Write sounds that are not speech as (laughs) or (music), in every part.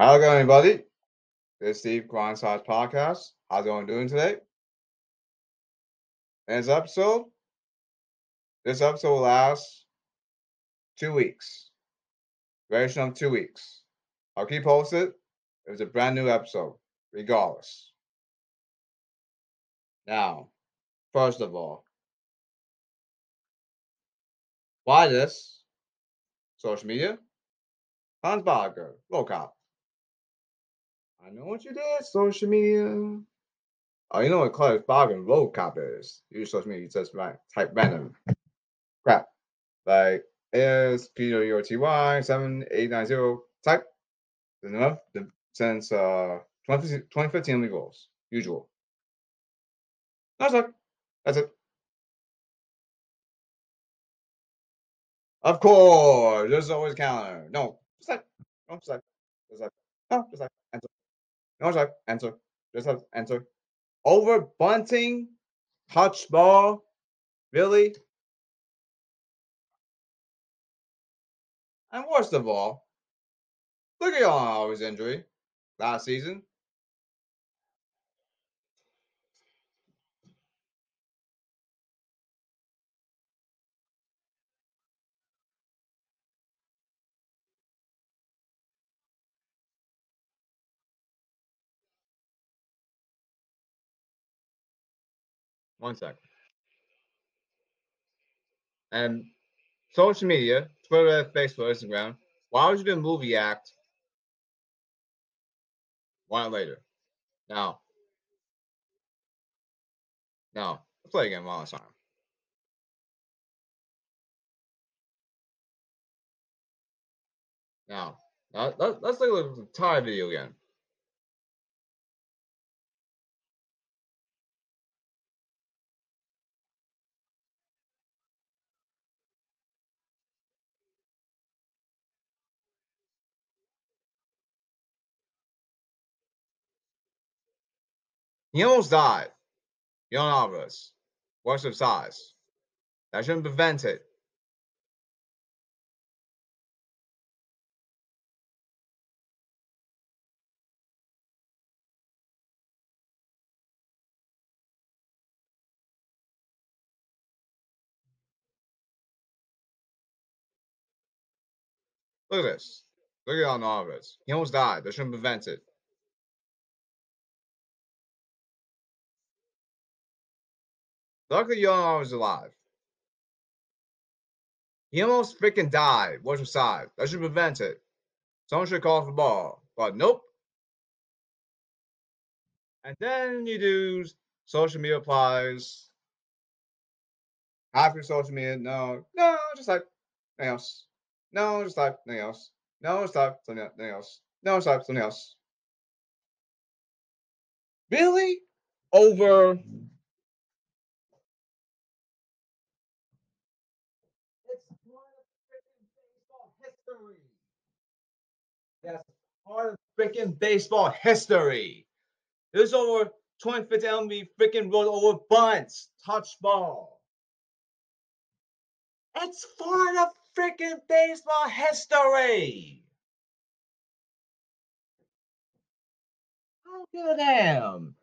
How's it going, everybody? This is Steve Grind Size Podcast. How's everyone doing today? In this episode, this episode will last two weeks. Duration of two weeks. I'll keep posted. It was a brand new episode, regardless. Now, first of all, why this? Social media? Hans Barger, low cop. I know what you did, social media. Oh, you know what Clarence Bargain road cop is? Use social media, you just right, type random crap. Like is P O U R T Y seven eight nine zero type. Enough since uh 2015 goals. Usual. That's it. That's it. Of course, there's always counter. No, just like, no, just like, just like, no, just like. No, just like, answer. Just have answer. Over bunting, touch ball, really? And worst of all, look at y'all always injury last season. One sec. And social media, Twitter, Facebook, Instagram. Why would you do a movie act one later? Now, now, let's play again one last time. Now, now let, us look at the entire video again. He almost died. Young Alvarez. Worst of size. That shouldn't prevent it. Look at this. Look at Alvarez. He almost died. That shouldn't prevent it. Luckily, Young was alive. He almost freaking died. His side. That should prevent it. Someone should call for ball. But nope. And then you do social media applies. After social media, no, no, just like anything else. No, just like anything else. No, just like something else. No, just like something else. Really? Over That's part of freaking baseball history. There's over 25th MLB freaking rolled over bunts, touch ball. It's part of freaking baseball history. I don't damn.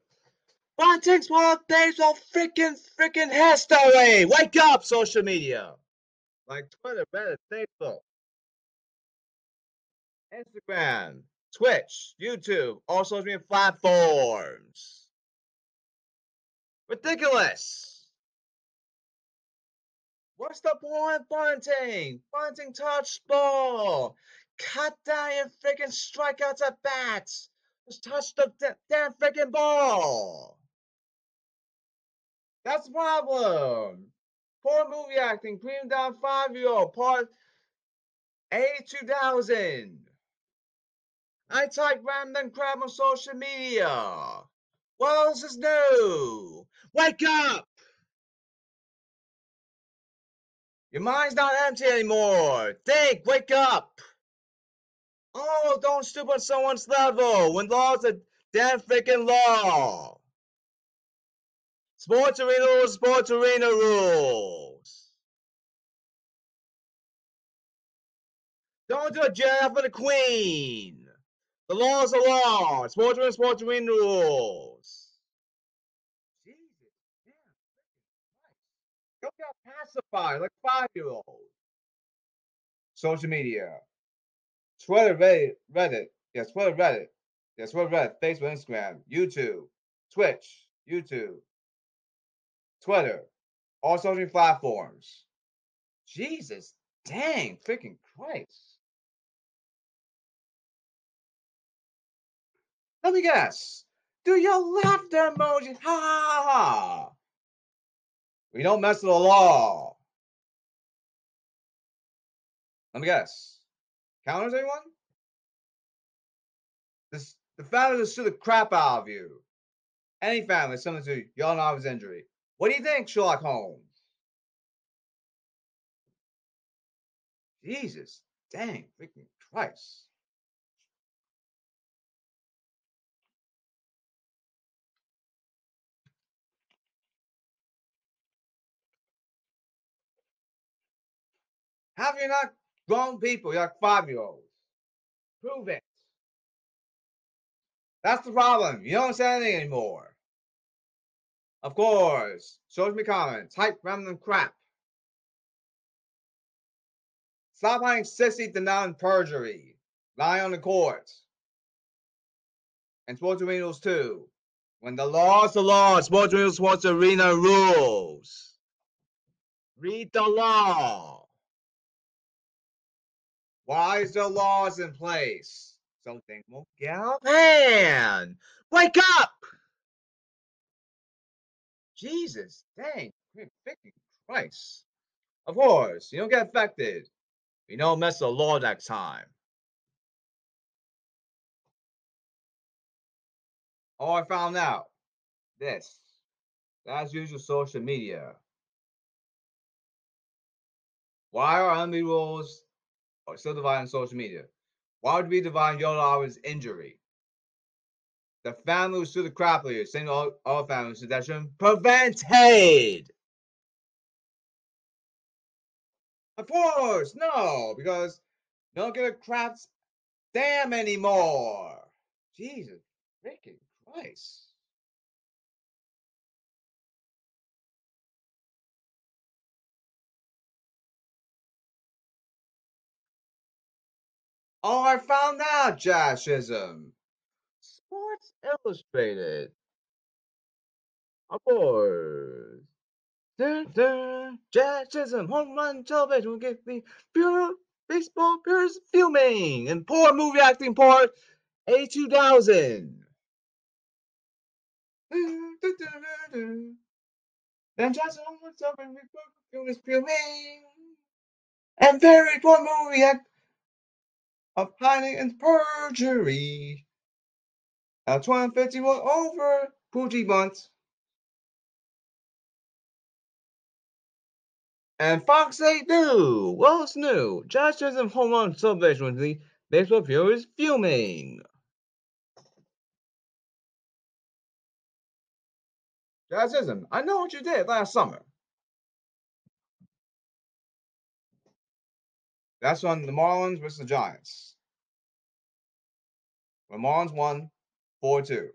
Bunting's part of baseball freaking freaking history. Wake up, social media. Like Twitter, Reddit, Facebook. Instagram, Twitch, YouTube, all social media platforms. Ridiculous. What's the point, Bunting? Bunting touch ball. Cut down your freaking strikeouts at bats. Just touch the damn freaking ball. That's the problem. Poor movie acting, cream down five year old, part A 2000. I type random crap on social media. What else is new? Wake up! Your mind's not empty anymore. Think, wake up. Oh, don't stoop on someone's level when law's a damn freaking law. Sports arena rules, sports arena rules. Don't do a jab for the queen. The law is the law. Sports win, sports win rules. Jesus, damn. Get pacified like five year old. Social media. Twitter, Reddit, Reddit. Yes, Twitter, Reddit. Yes, Twitter, Reddit, Facebook, Instagram, YouTube, Twitch, YouTube, Twitter, all social platforms. Jesus, dang, freaking Christ. Let me guess. Do your laughter emoji. Ha ha ha. We don't mess with the law. Let me guess. Counters, anyone? This the family just sue the crap out of you. Any family similar to Yon Ivan's injury. What do you think, Sherlock Holmes? Jesus, dang, freaking Christ. Have you not grown people? You're like five year olds. Prove it. That's the problem. You don't say anything anymore. Of course. Shows me comments. Hype random crap. Stop playing sissy denying perjury. Lie on the court. And sports arenas too. When the law is the law, sports arena sports arena rules. Read the law. Why is the laws in place? Something won't get of. Wake up! Jesus, dang, freaking Christ. Of course, you don't get affected. You don't mess the law next time. Oh, I found out this. That's usual social media. Why are enemy rules still divided on social media? Why would we divide Yoda injury? The family was sued the crap leader, saying all, all families that should prevented. Of course, no, because don't get a crap damn anymore. Jesus freaking Christ. Oh, I found out, Jazz Chisholm. Sports Illustrated. Course. Dun, dun, Jazz Chisholm, home run television will give me pure baseball, pure filming, and poor movie acting part A2000. Then Jazz Chisholm, home run television, film is filming. And very poor movie act of hiding and perjury. Now 251 over Poochie Bunt. And Fox 8 new. Well, it's new. Josh doesn't home run celebration the baseball is fuming. Jazz Chisholm, I know what you did last summer. That's on the Marlins versus the Giants. The Marlins won 4 2.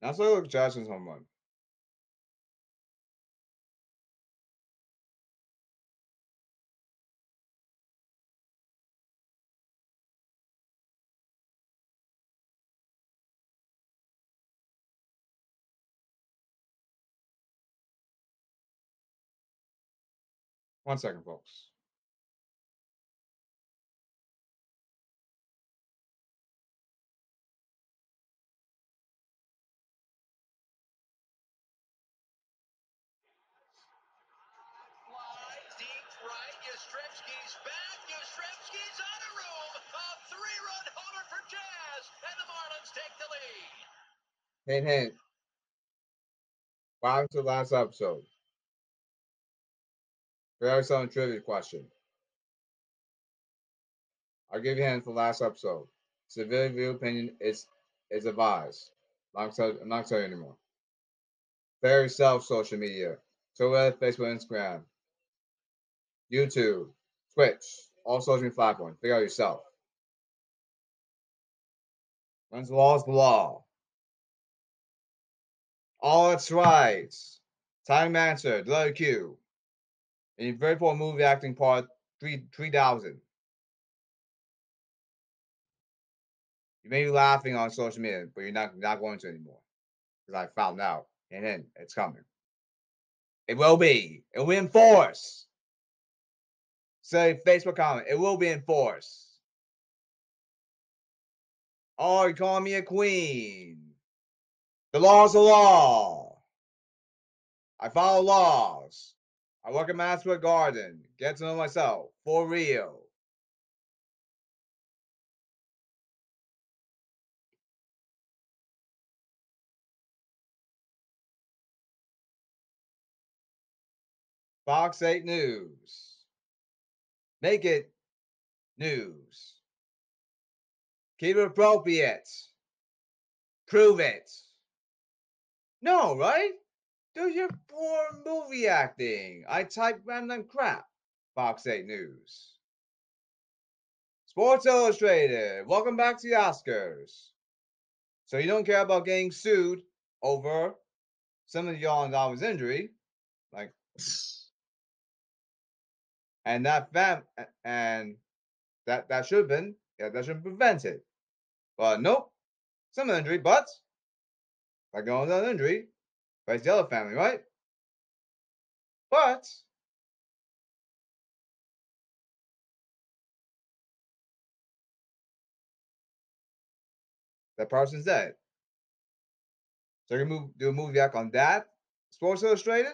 That's like Jackson's home run. One second, folks. Yastrzemski's back. Yastrzemski's a. A three-run homer for Jazz, and the Marlins take the lead. Hint, hint. Back to the last episode. Very some trivia question. I'll give you hint for the last episode. Severe view opinion is is advised. I'm not, tell, I'm not telling you anymore. Very self social media. Twitter, Facebook, Instagram. YouTube, Twitch, all social media platforms. Figure out yourself. The law is the law. All that's right. Time answer, the letter Q. In your very poor movie acting part three three thousand. You may be laughing on social media, but you're not not going to anymore. Because I found out. And then it's coming. It will be. It will be enforced. Say Facebook comment. It will be enforced. Oh, you're calling me a queen. The law's the law. I follow laws. I work at Master Garden. Get to know myself. For real. Fox 8 News. Make it news. Keep it appropriate. Prove it. No, right? Do your poor movie acting. I type random crap. Fox 8 News. Sports Illustrated. Welcome back to the Oscars. So you don't care about getting sued over some of y'all dollars injury, like, and that fam and that that should have been yeah that should have prevented, but nope, some injury, but like going down injury, it's the family, right? But that person's dead. So you're gonna move, do a movie back on that Sports Illustrated.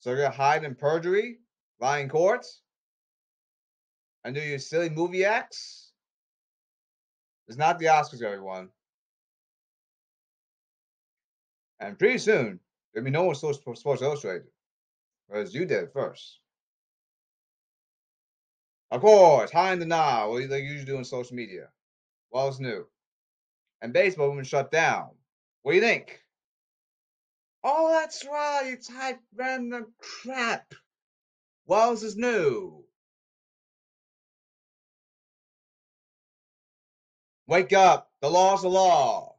So you're gonna hide in perjury, in courts, and do your silly movie acts. It's not the Oscars, everyone. And pretty soon, there'll be no more Sports Sports Illustrated. Because you did first. Of course, high in the now, what they usually do on social media. Well, it's new. And baseball been shut down. What do you think? Oh, that's right. You type random crap. Wells is new. Wake up. The law's the law.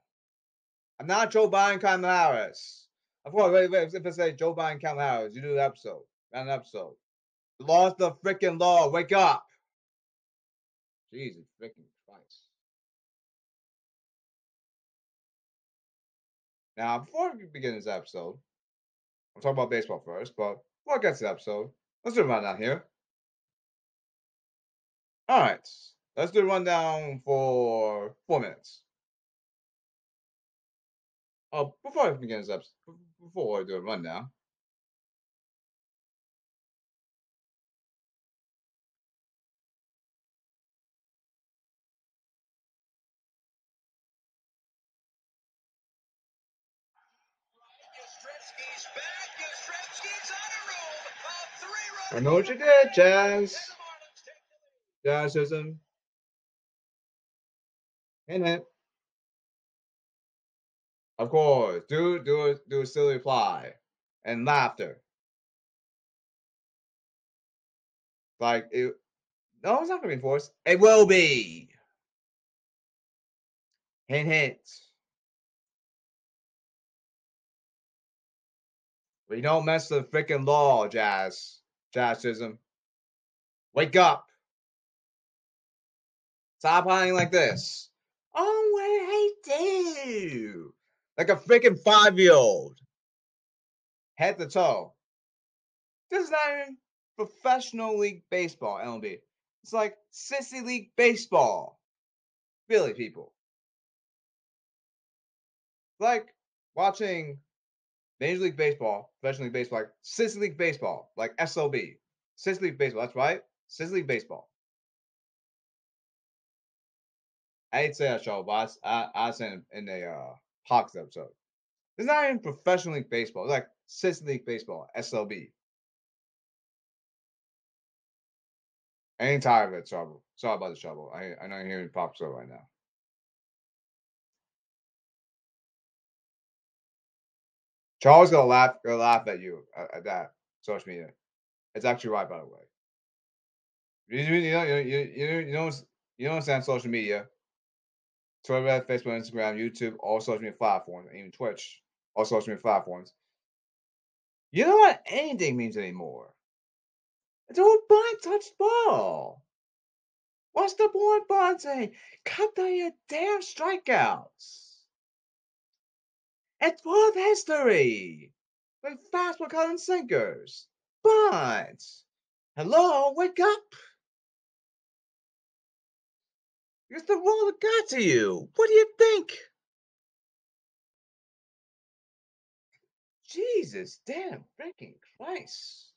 I'm not Joe Biden, Kamala Harris. Of course, wait, wait. If I say Joe Biden, Kamala Harris, you do the episode. not An episode. The law's the freaking law. Wake up. Jesus freaking Christ. Now, before we begin this episode, I'm talking about baseball first, but before I get to the episode, let's do a rundown here. All right, let's do a rundown for four minutes. Oh, before I begin this episode, before I do a rundown, Yastrzemski's back. Yastrzemski's on a roll. A three-run I know what you did, Jazz, Jazz. and the Marlins take. Jazz Chisholm. Hint, hint. Of course, do do do a silly reply and laughter. Like it. No, it's not gonna be enforced. It will be. Hint, hint. We don't mess with the freaking law, Jazz. Jazzism. Wake up. Stop hiding like this. Oh, what did I do? Like a freaking five year old. Head to toe. This is not even professional league baseball, MLB. It's like sissy league baseball. Really, people. Like watching Major League Baseball, professional league baseball, like sissy league baseball, like SOB. Sissy league baseball, that's right. Sissy league baseball. I to say that show, but I, I, I said in the uh, Hawks episode. It's not even professional league baseball. It's like Sissy League Baseball, SLB. I ain't tired of it, trouble. Sorry about the trouble. I I know you're hearing pop so right now. Charles gonna laugh gonna laugh at you at, at that. social media. It's actually right, by the way. You, you, know, you, you, you, don't, you don't understand social media. Twitter, Facebook, Instagram, YouTube, all social media platforms, even Twitch, all social media platforms. You know what anything means anymore? It's all buy touch ball. What's the point, Bonte? Cut down your damn strikeouts. It's of history. With fastball cutting sinkers. But hello, wake up. It's the world that got to you. What do you think? Jesus damn freaking Christ.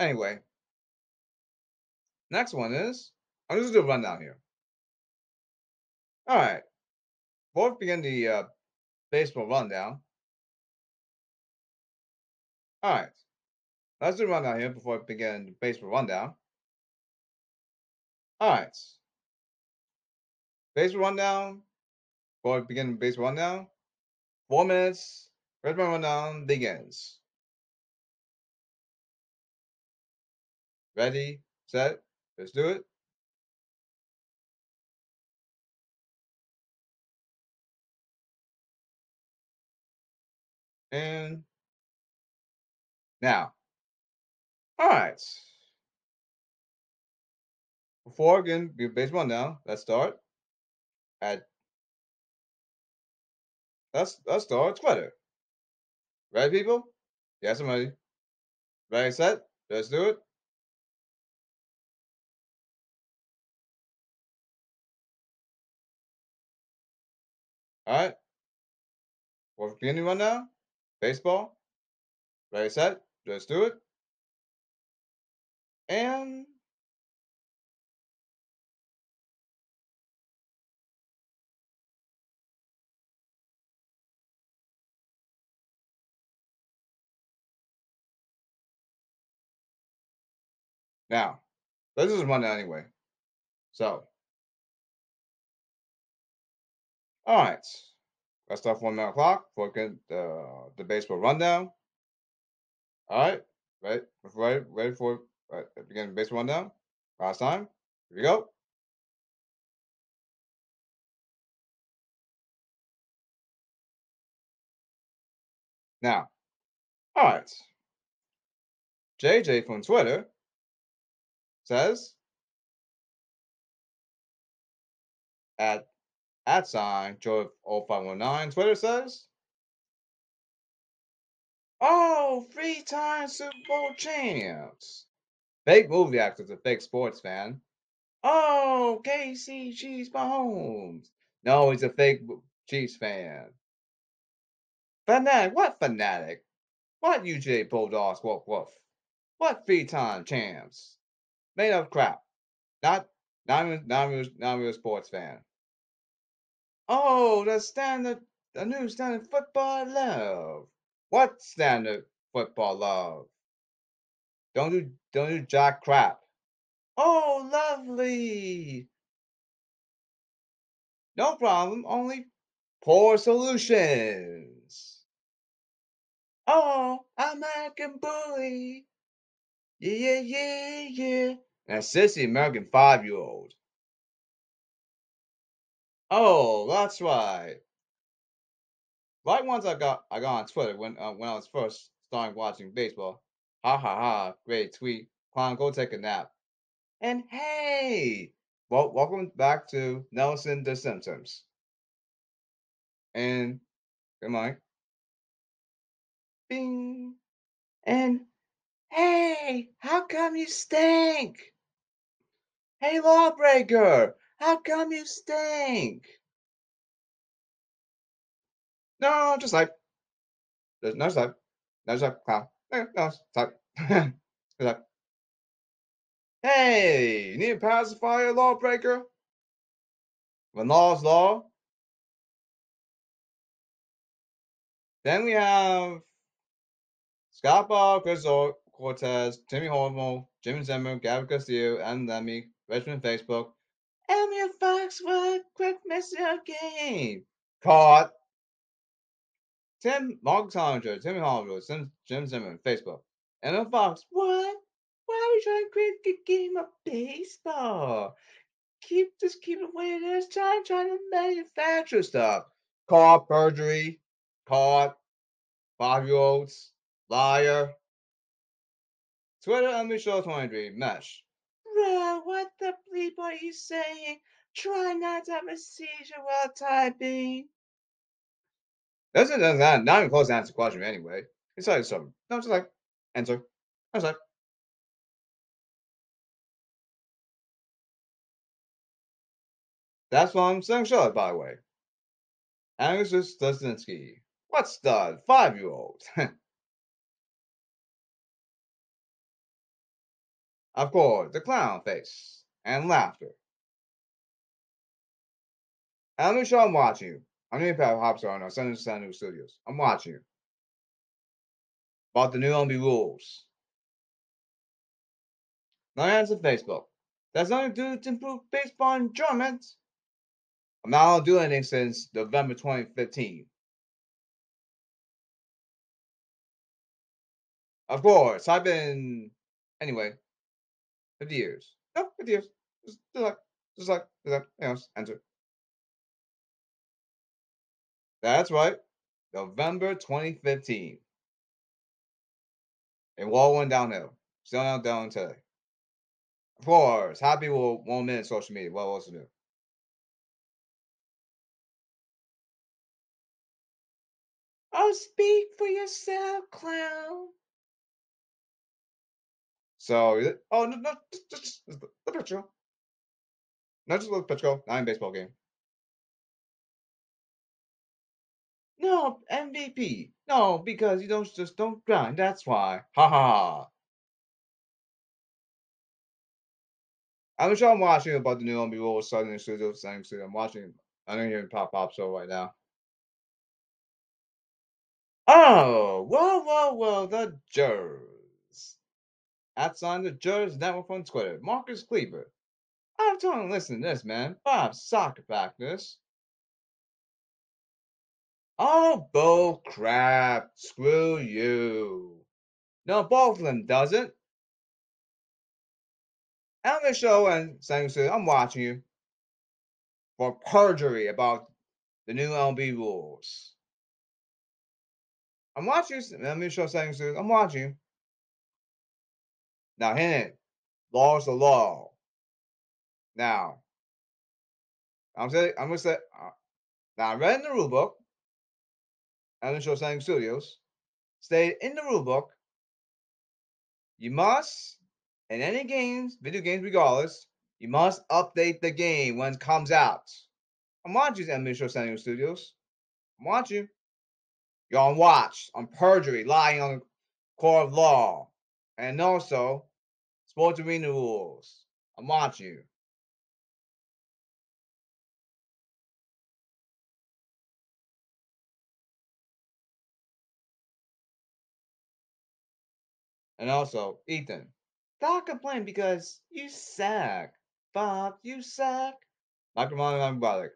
Anyway, next one is I'm just gonna do a rundown here. All right, before we begin the uh, baseball rundown. All right, let's do a rundown here before we begin the baseball rundown. All right, Base rundown. Before we begin base rundown, four minutes. Baseball rundown begins. Ready, set, let's do it. And now, all right. Before again, baseball now. Let's start at let's let's start Twitter. Ready, people? Yes, I'm ready. Ready, set. Let's do it. All right. We're beginning one now. Baseball. Ready, set. Let's do it. And now, this is Monday anyway. So, all right. Let's start from 9 o'clock for the, uh, the baseball rundown. All right. Ready, ready, ready for right, begin baseball rundown. Last time. Here we go. Now, all right. JJ from Twitter says at at sign Joe 0519 Twitter says Oh, three time Super Bowl champs. Fake movie actor's a fake sports fan. Oh, KC Chiefs Mahomes. No, he's a fake Chiefs fan. Fanatic, what fanatic? What UJ Bulldogs, woof woof? What three time champs? Made of crap. Not, even, not even a sports fan. Oh, the standard, the new standard football love. What standard football love? Don't do don't do jack crap. Oh, lovely. No problem. Only poor solutions. Oh, American bully. Yeah, yeah, yeah, yeah. And sissy American five year old. Oh, that's right. Right once I got I got on Twitter when uh, when I was first starting watching baseball. Ha ha ha! Great tweet. Clown, go take a nap. And hey, well, welcome back to Nelson the Symptoms. And good morning. Bing. And hey, how come you stink? Hey, lawbreaker, how come you stink? No, just like there's no type. No type clown. No, no (laughs) hey, you need a pacifier, lawbreaker? When law's law. Then we have Scott Ball, Chris Cortez, Timmy Hormel, Jimmy Zimmer, Gavin Castillo, and Lemmy, Richmond Facebook. Elmer Fox, what quick message game. Caught. Tim Mark Tondra, Timmy Hollywood, Jim Zimmerman, Facebook. Emma Fox, what? Why are we trying to create a game of baseball? Keep just keep it where it is. Trying trying to manufacture stuff. Caught perjury, caught five year olds, liar. Twitter and Michelle 23, mesh. What the bleep are you saying? Try not to have a seizure while typing. That's it. That's not, not even close to answer the question anyway. It's like something. No, just like answer. I was like. That's why I'm saying by the way. Angus Stasinski. What's the five year old? (laughs) of course, the clown face and laughter. I'm sure I'm watching you. I'm going to put Hops on our Sun Sun Studios. I'm watching you. About the new MLB rules. No answer Facebook. That's nothing to do to improve baseball enjoyment. I'm not doing anything since November 2015. Of course, I've been anyway. 50 years. No, 50 years. Just, like, just like, just like, know, enter. That's right. November 2015. And wall went downhill. Still not down today. Of course, happy with one minute social media. What else to do? Oh, speak for yourself, clown. So, oh, no, no, just, just, just the picture. Not just the picture, not in baseball game. No, MVP. No, because you don't just don't grind. That's why. Ha ha. I'm sure I'm watching about the new NBA rules in studio, same studio. I'm watching. I don't pop up show right now. Oh, whoa, whoa, whoa, the Jers. That's on the Jers Network on Twitter. Marcus Kleber. I'm telling listen to this, man. Five soccer practice. Oh, bull crap. Screw you. No, both of them doesn't. I'm the show and saying, I'm watching you for perjury about the new LB rules. I'm watching you. Let me show saying, I'm watching you. Now, it. Law is the law. Now, I'm saying, I'm gonna say, uh, now I read in the rule book. Ellen Show Signing Studios, stated in the rule book, you must, in any games, video games regardless, you must update the game when it comes out. I'm watching Ellen Show Signing Studios. I'm watching. You're on watch, on perjury, lying on the court of law, and also sports arena rules. I'm watching you. And also, Ethan, stop complaining because you suck. Bob, you suck. Michael I'm like,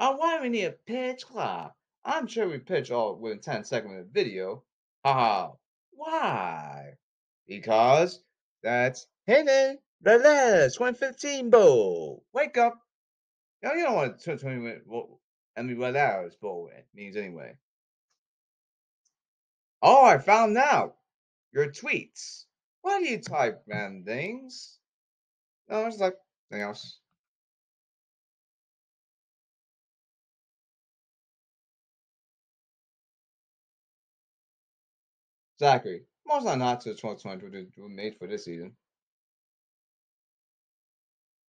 oh, why do we need a pitch clock? I'm sure we pitch all within 10 seconds of the video. Haha. Why? Because that's hidden. The last 2015 bowl. Wake up. Know, you don't want to 20 minute. Well, I mean, what is bowl means anyway. Oh, I found out your tweets. Why do you type man things? No, it's like anything else. Zachary, most not to 2020 were made for this season.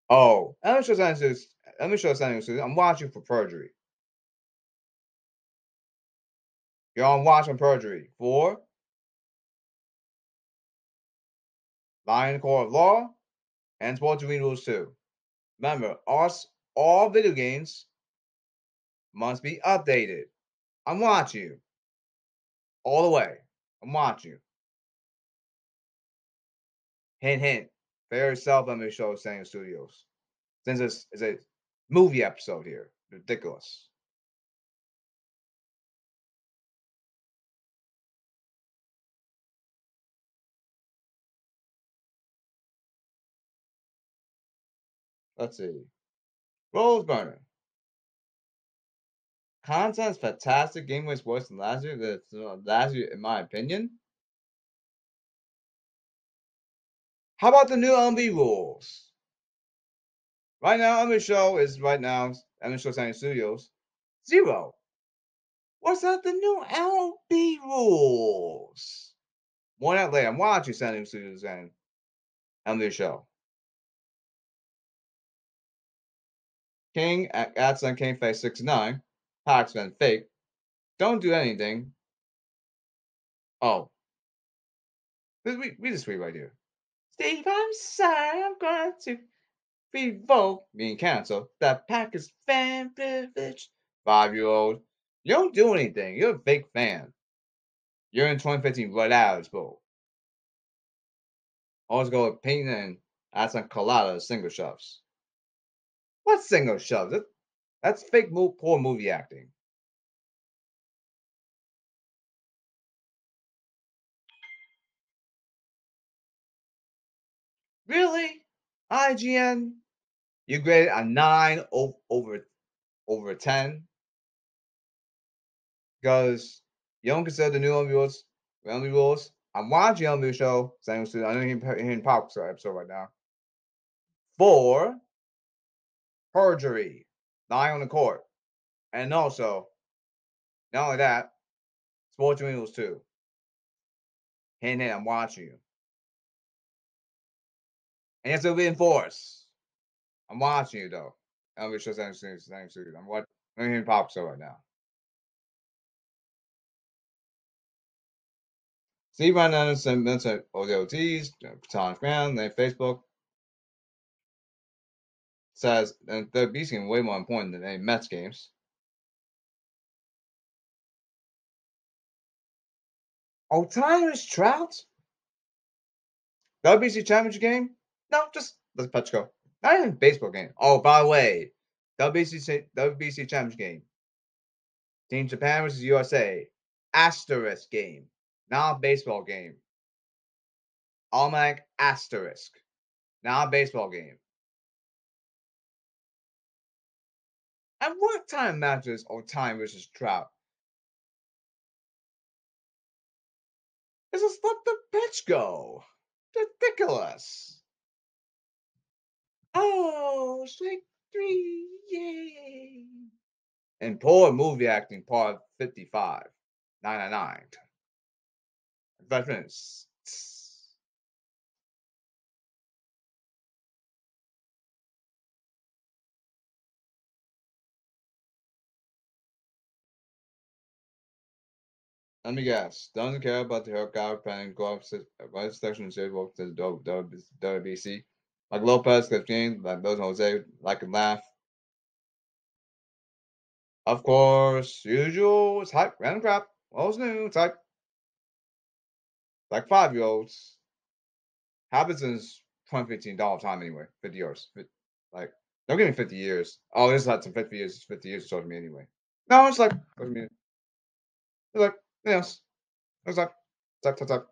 Oh, let me show something. Let me show something. I'm watching for perjury. You're on watch on perjury. For Lion court of Law, and Sports Arena Rules 2. Remember, us, all video games must be updated. I'm watching you. All the way. I'm watching you. Hint, hint. Very seldom it shows same studios. Since it's, it's a movie episode here. Ridiculous. Let's see. Rose burner. Content's fantastic game was worse than last year. That's uh, last year, in my opinion. How about the new MLB rules? Right now, MLB show is right now MLB Show Signing Studios zero. What's that? The new MLB rules. More night later, I'm watching Signing Studios and MLB show. King at Adson King Face 69. Paxman fake. Don't do anything. Oh. We, we just read right here. Steve, I'm sorry. I'm going to revoke, being canceled, that Packers fan privilege. Five year old. You don't do anything. You're a fake fan. You're in 2015 Red Hours Bowl. Always go with Peyton and some colada single shoves. What single shoves? That's fake mo- poor movie acting. Really? IGN? You graded a 9 over over 10? Because you don't consider the new rules, MLB rules. I'm watching MLB show, saying to I know you're pop episode right now. For perjury, lying on the court. And also, not only that, sports rules too. Hand in, I'm watching you. It's will be enforced. I'm watching you though. I'm just saying, I'm watching I'm hearing pop so right now. Steve Ryan sent Vincent ODOTs, Thomas Graham, then Facebook says and the Beast game way more important than any Mets games. Ohtani's Trout? WBC Championship game? No, just let's Petco. Not even baseball game. Oh, by the way, WBC WBC Championship game. Team Japan versus USA. Asterisk game. Not baseball game. Almanac asterisk. Not baseball game. And what time matches time versus Trout? Is just let the pitch go. Ridiculous. Oh, strike three, yay. And poor movie acting, part 55, 999. Veterans. Let me guess. Doesn't care about the haircut, planning, glove, right section, and walk to the WBC. Like Lopez, because James, like those Jose, like and laugh. Of course, usual, it's hype, random crap. All's new, it's hype. Like five year olds. Happens since 2015 dollar time anyway. 50 years. Like, don't give me 50 years. Oh, this had some 50 years, 50 years to me anyway. No, it's like, what do you mean, it's like, yes. It's like, type, type, type.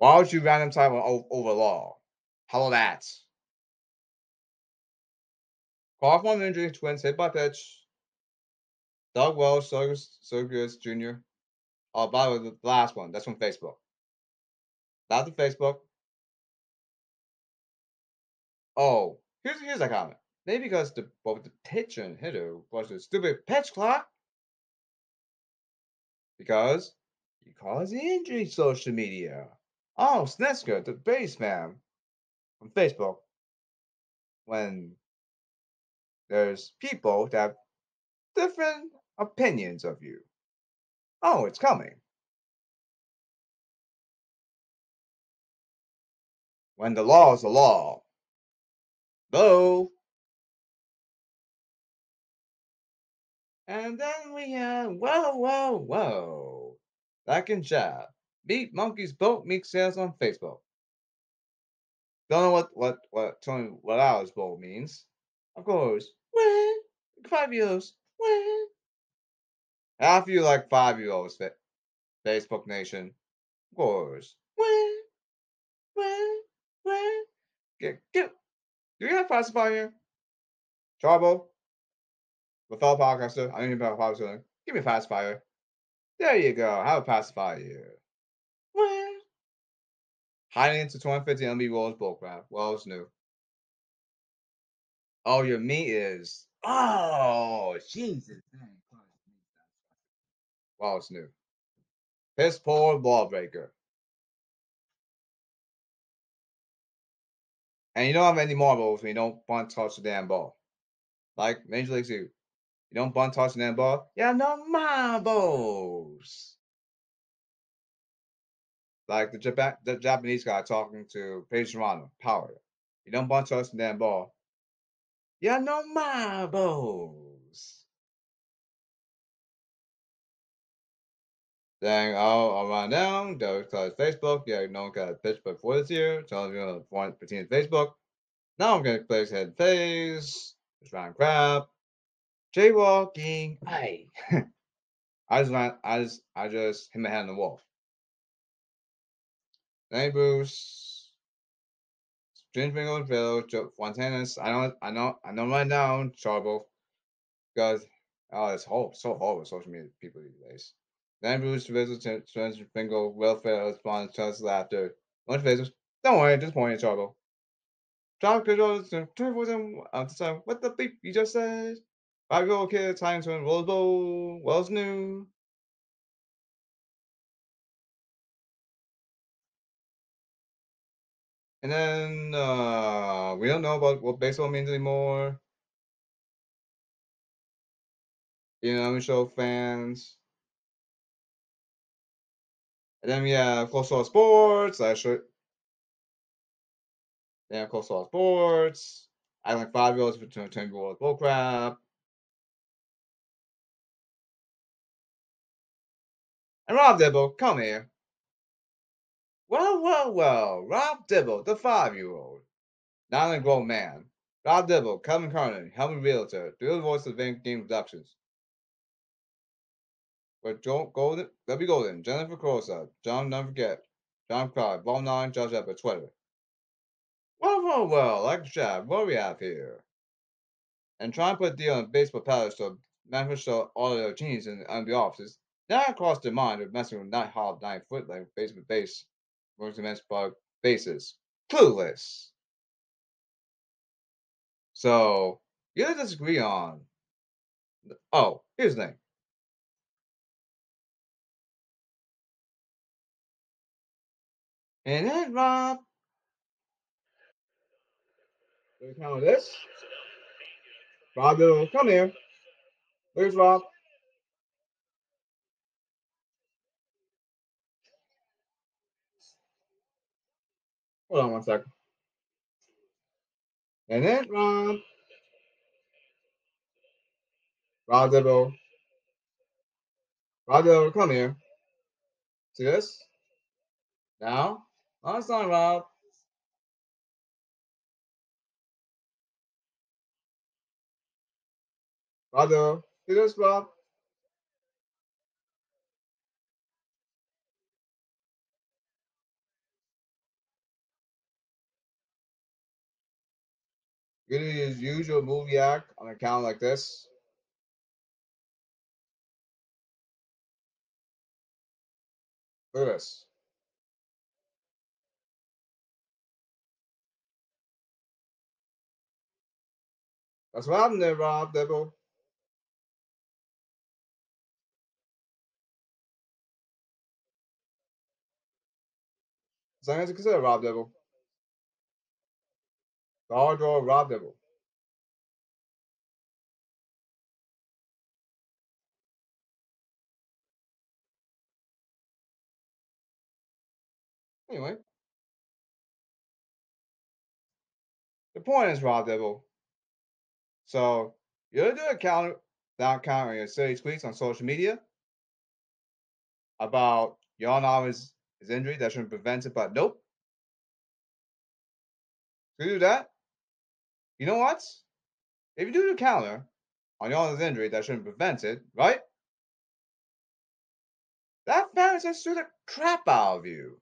Why would you random type over law? How that? Clock one injury, twins hit by pitch. Doug so, so Jr. Oh, by the way, the last one, that's from Facebook. That's the Facebook. Oh, here's here's a comment. Maybe because the both the pitcher and hitter was a stupid pitch clock. Because you cause injury social media. Oh, Sneska, the base man from Facebook. When there's people that have different opinions of you. Oh, it's coming. When the law is the law. Though. And then we have, whoa, whoa, whoa. Back in chat. Meet Monkey's Boat Meek sales on Facebook. Don't know what what what Tony what ours bowl means. Of course. What? Five years. What? Half you like five year olds, Facebook Nation. Of course. What? What? What? Get, get, Do we have pacifier here? Charbo? With all podcaster, I don't even have a pacifier. Give me a pacifier. There you go. Have a pacifier. What? Hiding into 2050 MLB Royals bullcrap. Well, it's new. Oh, your meat is. Oh, Jesus. Well, it's new. Piss poor lawbreaker. And you don't have any marbles when you don't bunt touch the damn ball. Like Major League 2. You don't bunt touch the damn ball. Have no marbles. Like the, Japan, the Japanese guy talking to Paige Serrano, power. You don't bunt touch the damn ball. You have no marbles. Saying, oh, I'll run down, go to Facebook. Yeah, no one got a pitch before this year. Telling you to point between Facebook. Now I'm gonna place head phase. Just round crap. Jaywalking. Hey. (laughs) I just ran, I just I just hit my head on the wall. Bingo and Phil, Joe Fontanas. I know I know I know right now, Charbo. Because oh it's horrible, so with social media people these days. Then Bruce visit Spencer Bingo, welfare response, trust laughter. Much visitors. Don't worry, just point at Charbo. Drop controls for them out the time. Uh, what the beep you just said? Five year old kid, time to Rose Bowl, Wells new. And then uh, we don't know about what baseball means anymore. You know, show fans. And then we have Star Sports. I should. Then Star Sports. I like five year olds for 20 year olds bullcrap. And Rob Dibble, come here. Well, well, well, Rob Dibble, the five year old. Not a grown man. Rob Dibble, Kevin Carnan, Helmut Realtor, the voice of Game Productions. With Joe Golden, W. Golden, Jennifer Crosa, John Don't Forget, John Clyde, Ball 9, Josh Eppert, Twitter. Well, well, well, like Chad, what do we have here? And try and put a deal on baseball palace so management show all their teams in, the offices. Now crossed their mind of messing with night hop nine foot like basement base works against bug bases. Clueless. So you gotta disagree on oh, here's the thing. And then Rob. We count this? Rob, come here. Where's Rob? Hold on one second. And then um, Rob. Rob Dibble. Rob come here. See this? Now, it's not Rob. Brother, see this, Rob? You're gonna use usual movie act on a account like this. Look at this. That's what happened there, Rob Dibble. Something to consider, Rob Dibble. Rob Dibble. Anyway. The point is, Rob Dibble. So you're do a counter down counter your silly tweets on social media about his, his injury that should prevent it, but nope. To do that, you know what? If you do the counter on Jan's injury that shouldn't prevent it, right? That fan just sue the crap out of you.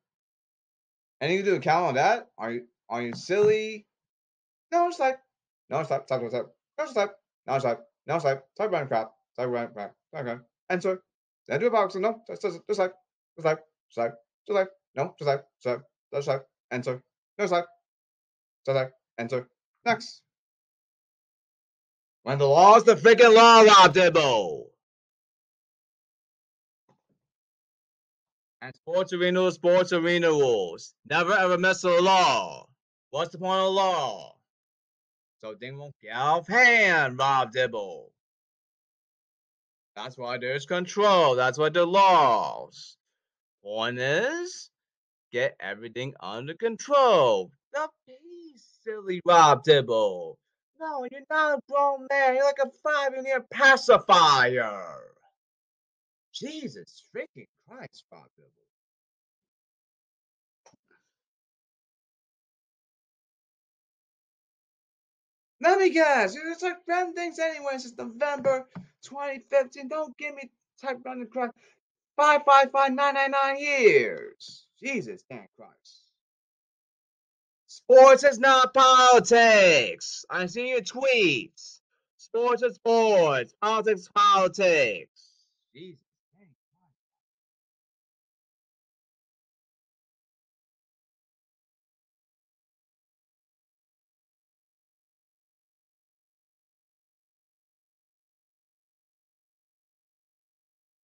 And you do a count on that? Are you are you silly? No, it's like, no, like, type, type, type, no, like, no, like, no, like, type random crap, type random crap, okay, enter. Then do a box, no, just, just, just like, just like, just like, just like, no, just like, just like, just like, enter. No, it's like, just like, enter. Next. When the law's the freaking law, Rob Dibble. And sports arena sports arena rules. Never ever mess with the law. What's the point of the law? So things won't get out of hand, Rob Dibble. That's why there's control. That's what the laws. Point is, get everything under control. The peace, silly Rob Dibble. No, you're not a grown man. You're like a five-year pacifier. Jesus freaking Christ, Rob Dibble. Let me guess. It's like random things anyway since November 2015. Don't give me type random crap. Five five five nine nine nine years. Jesus damn Christ. Sports is not politics. I see your tweets. Sports is sports. Politics is politics. Jesus.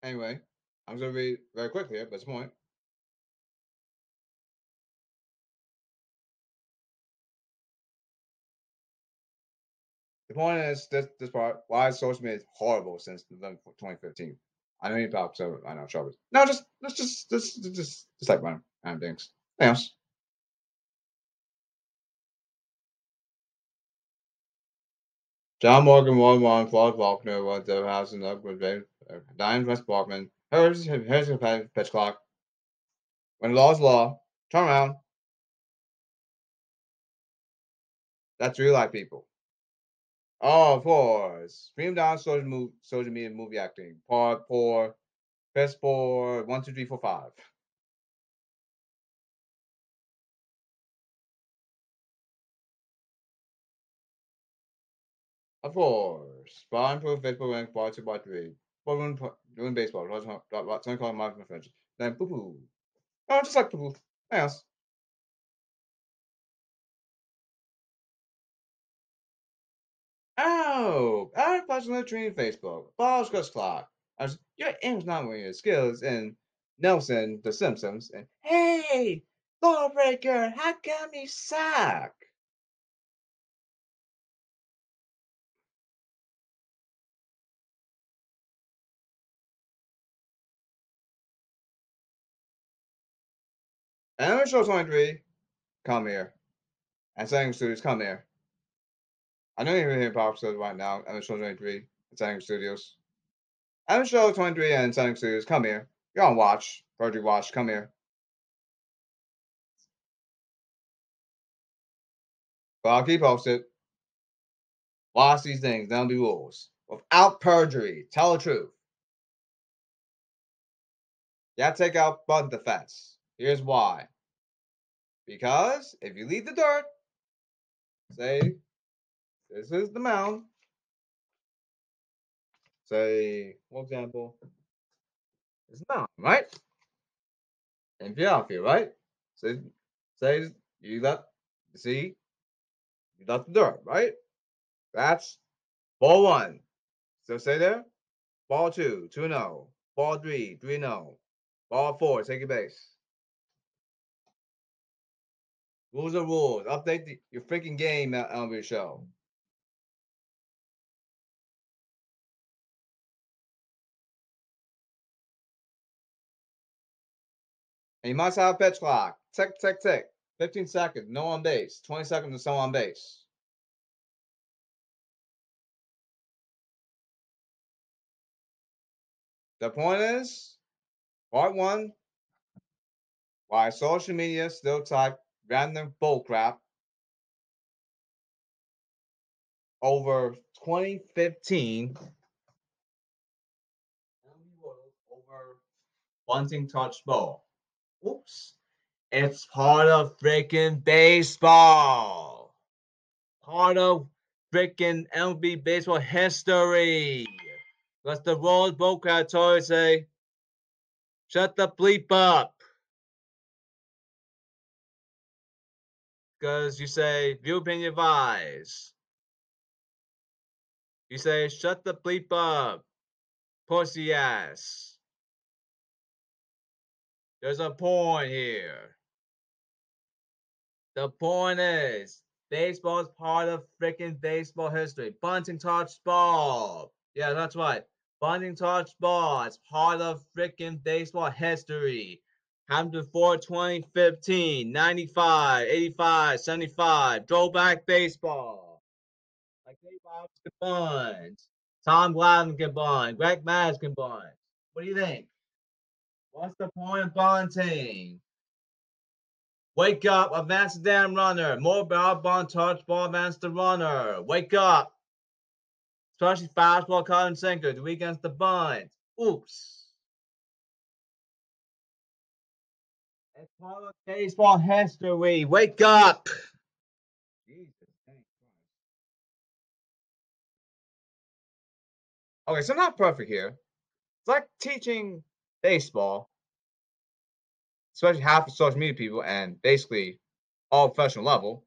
Anyway, I'm going to read very quickly here, but it's a point. The point is this this part why social media is horrible since November 2015. I know you about so I know trouble. No, just let's just just just just, just like random random things. Anything? John Morgan, Warren Warren, Claude Faulkner, Rod House, and Upward uh, Diane West Bachman. The pitch clock. When law is law, turn around. That's real life people. Oh, course. Stream down social, move, social media movie acting. Part four, best four, one, two, three, four, five. Of course. Bar improve Facebook rank bar two, bar three. Bar doing baseball. Something called Mark French. Then poo poo. Oh, just like poo poo. Anything Oh, I personally training Facebook. Balls goes clock. I was your aim's not with your skills and Nelson, The Simpsons, and hey, Lawbreaker, how come you suck? Show 23, come here. And Setting Studios, come here. I know you're hearing Power Studios right now. Anime Show 23 and Setting Studios. Anime Show 23 and Setting Studios, come here. You're on watch. Virgin Watch, come here. But I'll keep posted. Watch these things, don't be rules. Without perjury, tell the truth. Yeah, take out button defense. Here's why. Because if you leave the dirt, say this is the mound. Say, for example, it's mound, right? In Philadelphia, right? Say, say you left, you see, you left the dirt, right? That's ball one. So say there, ball two, two no. Oh, ball three, three no. Oh, ball four, take your base. Rules are rules. Update the, your freaking game uh, on your show. And you must have a pitch clock. Tick, tick, tick. 15 seconds, no on base. 20 seconds to so on base. The point is, part one, why social media still type random bullcrap over 2015 over bunting touch ball. Oops. It's part of freaking baseball. part of freaking MLB baseball history. That's the world book told you say. Shut the bleep up. Because you say view opinion advice. You say shut the bleep up. Pussy ass. There's a point here. The point is, baseball is part of freaking baseball history. Bunting touched ball. Yeah, that's right. Bunting touched ball. It's part of freaking baseball history. Happened before 2015, 95, 85, 75. Throwback baseball. Like Dave Bobs combined. Tom Glavine combined. Greg Maddux combined. What do you think? What's the point of bunting? Wake up, advance the damn runner. More ball, ball, touch, ball, advance the runner. Wake up. Especially fastball, cut, and sinker. Do against the bunt? Oops. It's part of baseball history. Wake up. Okay, so not perfect here. It's like teaching baseball, especially half of social media people and basically all professional level,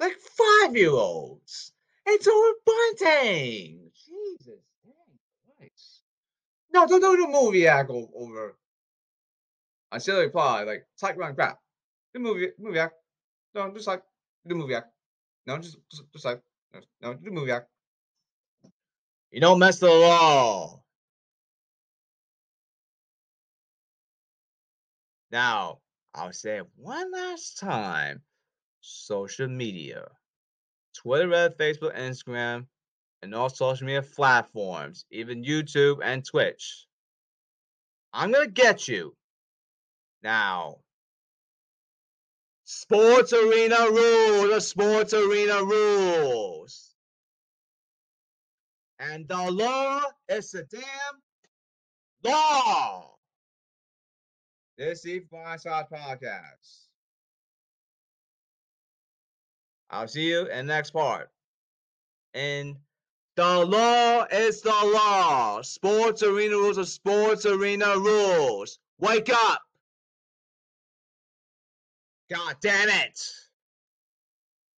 like five year olds. It's over bunting. Jesus, Christ. No, don't do the movie act over. I still reply like it's like run crap. The movie movie act. No, just like the movie act. No, just just, just like no, no, do the movie act. You don't mess the law. Now, I'll say it one last time. Social media. Twitter, Reddit, Facebook, Instagram, and all social media platforms, even YouTube and Twitch. I'm gonna get you. Now, sports arena rules, the sports arena rules. And the law is the damn law. This is Fireside Podcast. I'll see you in the next part. And the law is the law. Sports arena rules are sports arena rules. Wake up. God damn it.